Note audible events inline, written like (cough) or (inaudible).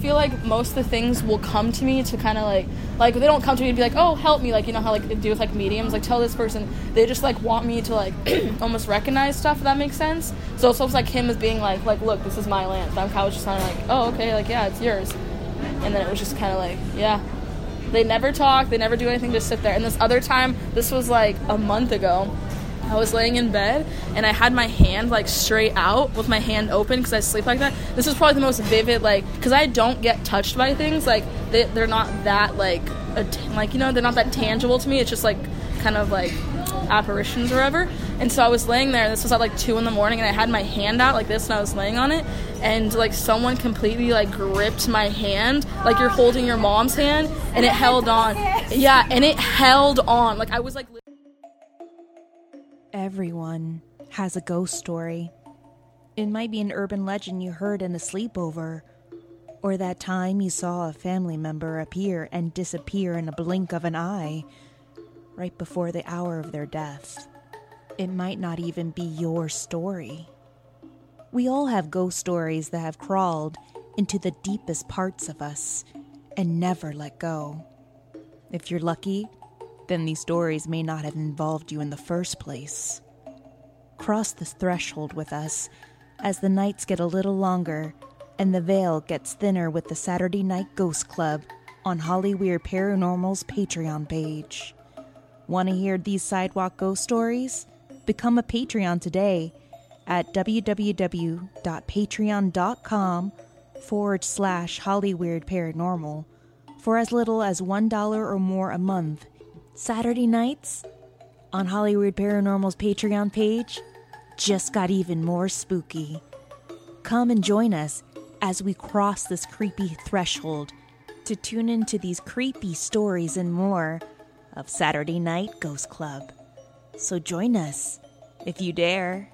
feel like most of the things will come to me to kind of like like they don't come to me to be like oh help me like you know how like they do with like mediums like tell this person. They just like want me to like (clears throat) almost recognize stuff if that makes sense. So it's almost like him as being like like look this is my land so I was just kind of like oh okay like yeah it's yours. And then it was just kind of like yeah. They never talk they never do anything just sit there. And this other time this was like a month ago I was laying in bed and I had my hand like straight out with my hand open because I sleep like that. This is probably the most vivid, like, because I don't get touched by things. Like, they, they're not that, like, att- like, you know, they're not that tangible to me. It's just, like, kind of like apparitions or whatever. And so I was laying there, and this was at like 2 in the morning, and I had my hand out like this, and I was laying on it. And, like, someone completely, like, gripped my hand, like you're holding your mom's hand, and it held on. (laughs) Yeah, and it held on. Like, I was, like, Everyone has a ghost story. It might be an urban legend you heard in a sleepover, or that time you saw a family member appear and disappear in a blink of an eye right before the hour of their death. It might not even be your story. We all have ghost stories that have crawled into the deepest parts of us and never let go. If you're lucky, then these stories may not have involved you in the first place. Cross the threshold with us as the nights get a little longer and the veil gets thinner with the Saturday Night Ghost Club on Hollyweird Paranormal's Patreon page. Want to hear these sidewalk ghost stories? Become a Patreon today at www.patreon.com forward slash Hollyweird Paranormal for as little as $1 or more a month. Saturday nights on Hollyweird Paranormal's Patreon page just got even more spooky. Come and join us as we cross this creepy threshold to tune into these creepy stories and more of Saturday Night Ghost Club. So join us if you dare.